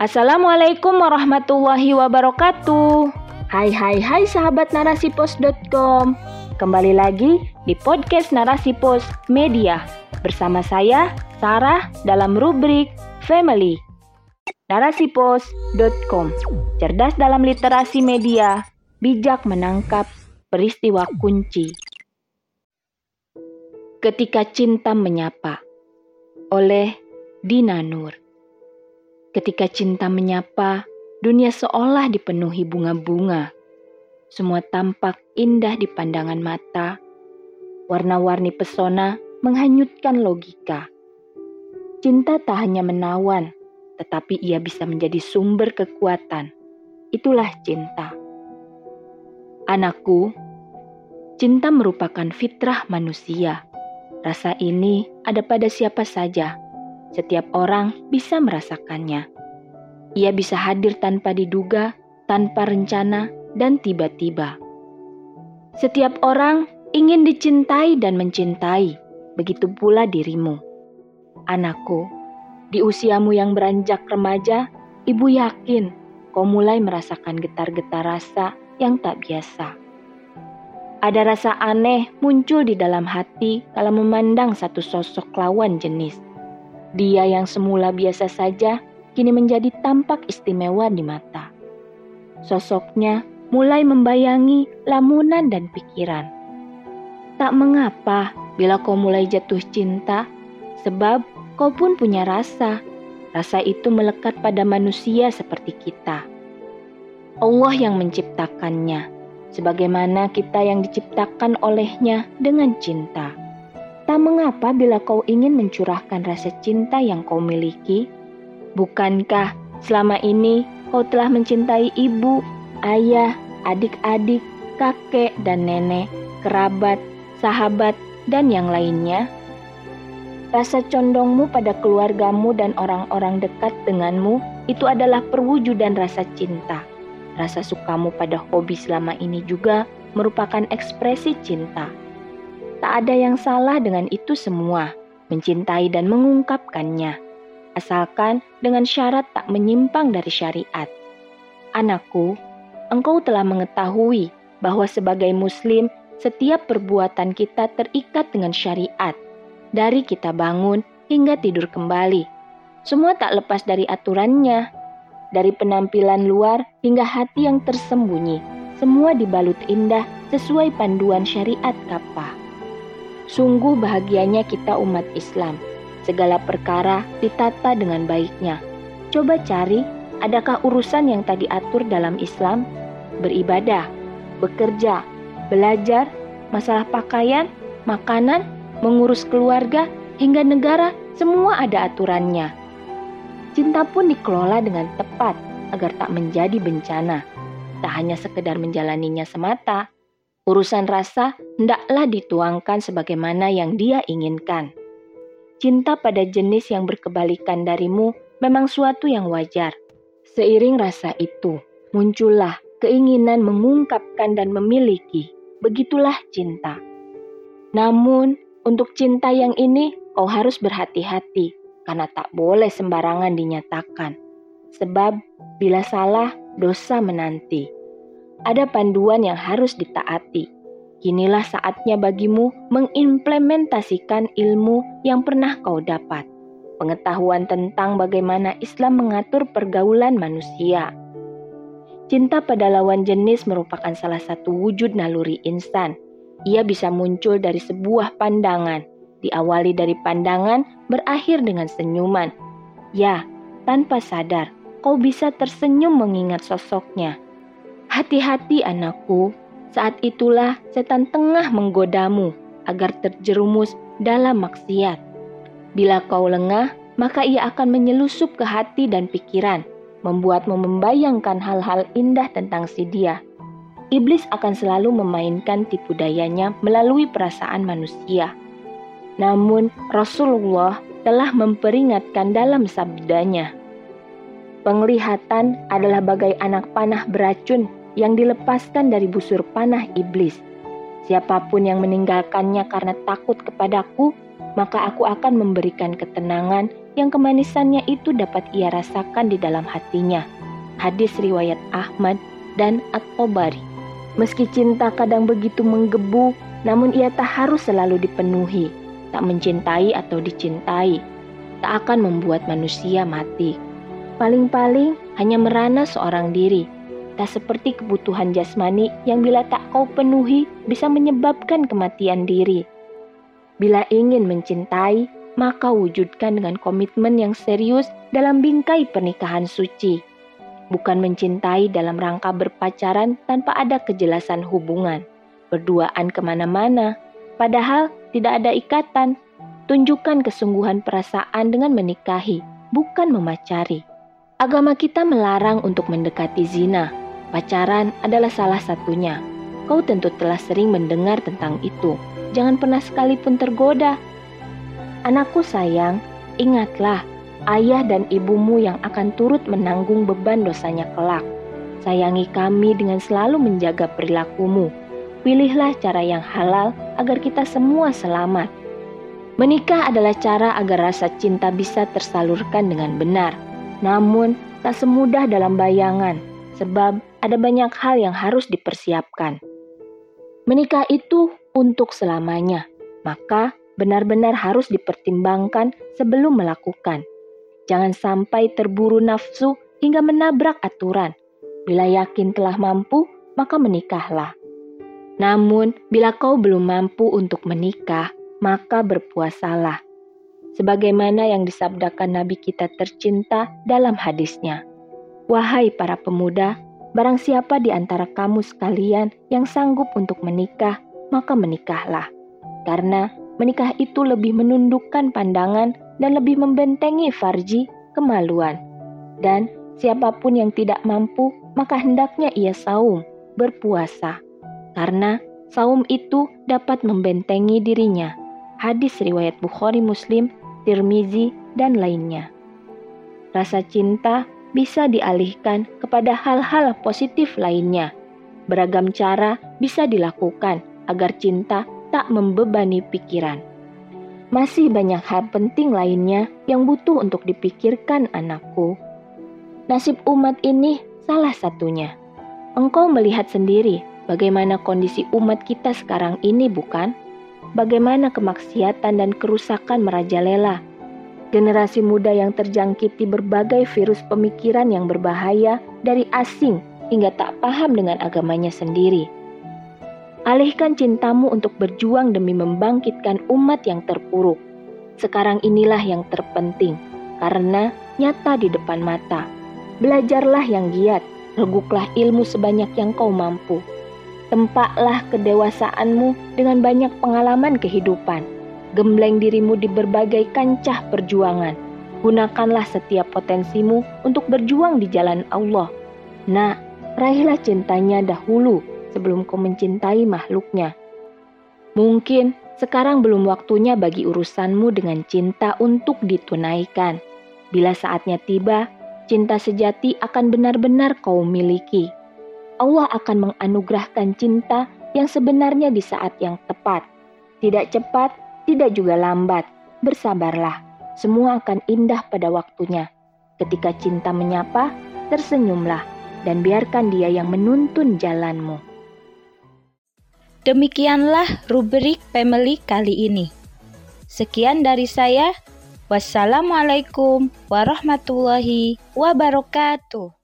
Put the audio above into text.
Assalamualaikum warahmatullahi wabarakatuh. Hai hai hai sahabat narasipos.com. Kembali lagi di podcast Narasi Pos Media bersama saya Sarah dalam rubrik Family. Narasipos.com. Cerdas dalam literasi media, bijak menangkap peristiwa kunci. Ketika Cinta Menyapa oleh Dina Nur. Ketika cinta menyapa, dunia seolah dipenuhi bunga-bunga. Semua tampak indah di pandangan mata. Warna-warni pesona menghanyutkan logika. Cinta tak hanya menawan, tetapi ia bisa menjadi sumber kekuatan. Itulah cinta. Anakku, cinta merupakan fitrah manusia. Rasa ini ada pada siapa saja setiap orang bisa merasakannya. Ia bisa hadir tanpa diduga, tanpa rencana, dan tiba-tiba. Setiap orang ingin dicintai dan mencintai, begitu pula dirimu. Anakku, di usiamu yang beranjak remaja, ibu yakin kau mulai merasakan getar-getar rasa yang tak biasa. Ada rasa aneh muncul di dalam hati kalau memandang satu sosok lawan jenis dia yang semula biasa saja kini menjadi tampak istimewa di mata. Sosoknya mulai membayangi lamunan dan pikiran. Tak mengapa bila kau mulai jatuh cinta, sebab kau pun punya rasa. Rasa itu melekat pada manusia seperti kita. Allah yang menciptakannya, sebagaimana kita yang diciptakan olehnya dengan cinta. Mengapa bila kau ingin mencurahkan rasa cinta yang kau miliki. Bukankah selama ini kau telah mencintai ibu, ayah, adik-adik, kakek dan nenek, kerabat, sahabat, dan yang lainnya? Rasa condongmu pada keluargamu dan orang-orang dekat denganmu itu adalah perwujudan rasa cinta. Rasa sukamu pada hobi selama ini juga merupakan ekspresi cinta. Tak ada yang salah dengan itu semua, mencintai dan mengungkapkannya, asalkan dengan syarat tak menyimpang dari syariat. Anakku, engkau telah mengetahui bahwa sebagai Muslim, setiap perbuatan kita terikat dengan syariat, dari kita bangun hingga tidur kembali. Semua tak lepas dari aturannya, dari penampilan luar hingga hati yang tersembunyi, semua dibalut indah sesuai panduan syariat kapah. Sungguh bahagianya kita umat Islam. Segala perkara ditata dengan baiknya. Coba cari, adakah urusan yang tadi atur dalam Islam? Beribadah, bekerja, belajar, masalah pakaian, makanan, mengurus keluarga, hingga negara, semua ada aturannya. Cinta pun dikelola dengan tepat agar tak menjadi bencana. Tak hanya sekedar menjalaninya semata, Urusan rasa hendaklah dituangkan sebagaimana yang dia inginkan. Cinta pada jenis yang berkebalikan darimu memang suatu yang wajar. Seiring rasa itu, muncullah keinginan mengungkapkan dan memiliki. Begitulah cinta. Namun, untuk cinta yang ini, kau harus berhati-hati karena tak boleh sembarangan dinyatakan. Sebab, bila salah, dosa menanti ada panduan yang harus ditaati. Kinilah saatnya bagimu mengimplementasikan ilmu yang pernah kau dapat. Pengetahuan tentang bagaimana Islam mengatur pergaulan manusia. Cinta pada lawan jenis merupakan salah satu wujud naluri insan. Ia bisa muncul dari sebuah pandangan, diawali dari pandangan, berakhir dengan senyuman. Ya, tanpa sadar, kau bisa tersenyum mengingat sosoknya Hati-hati anakku, saat itulah setan tengah menggodamu agar terjerumus dalam maksiat. Bila kau lengah, maka ia akan menyelusup ke hati dan pikiran, membuatmu membayangkan hal-hal indah tentang si dia. Iblis akan selalu memainkan tipu dayanya melalui perasaan manusia. Namun Rasulullah telah memperingatkan dalam sabdanya, Penglihatan adalah bagai anak panah beracun yang dilepaskan dari busur panah iblis. Siapa pun yang meninggalkannya karena takut kepadaku, maka aku akan memberikan ketenangan yang kemanisannya itu dapat ia rasakan di dalam hatinya. Hadis riwayat Ahmad dan At-Tabari. Meski cinta kadang begitu menggebu, namun ia tak harus selalu dipenuhi, tak mencintai atau dicintai, tak akan membuat manusia mati. Paling-paling hanya merana seorang diri, tak seperti kebutuhan jasmani yang bila tak kau penuhi bisa menyebabkan kematian diri. Bila ingin mencintai, maka wujudkan dengan komitmen yang serius dalam bingkai pernikahan suci. Bukan mencintai dalam rangka berpacaran tanpa ada kejelasan hubungan, berduaan ke mana-mana, padahal tidak ada ikatan. Tunjukkan kesungguhan perasaan dengan menikahi, bukan memacari. Agama kita melarang untuk mendekati zina. Pacaran adalah salah satunya. Kau tentu telah sering mendengar tentang itu. Jangan pernah sekalipun tergoda Anakku sayang, ingatlah ayah dan ibumu yang akan turut menanggung beban dosanya kelak. Sayangi kami dengan selalu menjaga perilakumu. Pilihlah cara yang halal agar kita semua selamat. Menikah adalah cara agar rasa cinta bisa tersalurkan dengan benar. Namun, tak semudah dalam bayangan, sebab ada banyak hal yang harus dipersiapkan. Menikah itu untuk selamanya, maka benar-benar harus dipertimbangkan sebelum melakukan. Jangan sampai terburu nafsu hingga menabrak aturan. Bila yakin telah mampu, maka menikahlah. Namun, bila kau belum mampu untuk menikah, maka berpuasalah. Sebagaimana yang disabdakan Nabi kita tercinta dalam hadisnya. Wahai para pemuda, barang siapa di antara kamu sekalian yang sanggup untuk menikah, maka menikahlah. Karena menikah itu lebih menundukkan pandangan dan lebih membentengi farji kemaluan. Dan siapa pun yang tidak mampu, maka hendaknya ia saum, berpuasa. Karena saum itu dapat membentengi dirinya. Hadis riwayat Bukhari Muslim, Tirmizi, dan lainnya. Rasa cinta bisa dialihkan kepada hal-hal positif lainnya. Beragam cara bisa dilakukan agar cinta tak membebani pikiran. Masih banyak hal penting lainnya yang butuh untuk dipikirkan anakku. Nasib umat ini salah satunya. Engkau melihat sendiri bagaimana kondisi umat kita sekarang ini bukan? Bagaimana kemaksiatan dan kerusakan merajalela. Generasi muda yang terjangkiti berbagai virus pemikiran yang berbahaya dari asing hingga tak paham dengan agamanya sendiri Alihkan cintamu untuk berjuang demi membangkitkan umat yang terpuruk. Sekarang inilah yang terpenting, karena nyata di depan mata. Belajarlah yang giat, reguklah ilmu sebanyak yang kau mampu. Tempaklah kedewasaanmu dengan banyak pengalaman kehidupan. Gembleng dirimu di berbagai kancah perjuangan. Gunakanlah setiap potensimu untuk berjuang di jalan Allah. Nah, raihlah cintanya dahulu sebelum kau mencintai makhluknya. Mungkin sekarang belum waktunya bagi urusanmu dengan cinta untuk ditunaikan. Bila saatnya tiba, cinta sejati akan benar-benar kau miliki. Allah akan menganugerahkan cinta yang sebenarnya di saat yang tepat. Tidak cepat, tidak juga lambat. Bersabarlah, semua akan indah pada waktunya. Ketika cinta menyapa, tersenyumlah dan biarkan dia yang menuntun jalanmu. Demikianlah rubrik family kali ini. Sekian dari saya. Wassalamualaikum warahmatullahi wabarakatuh.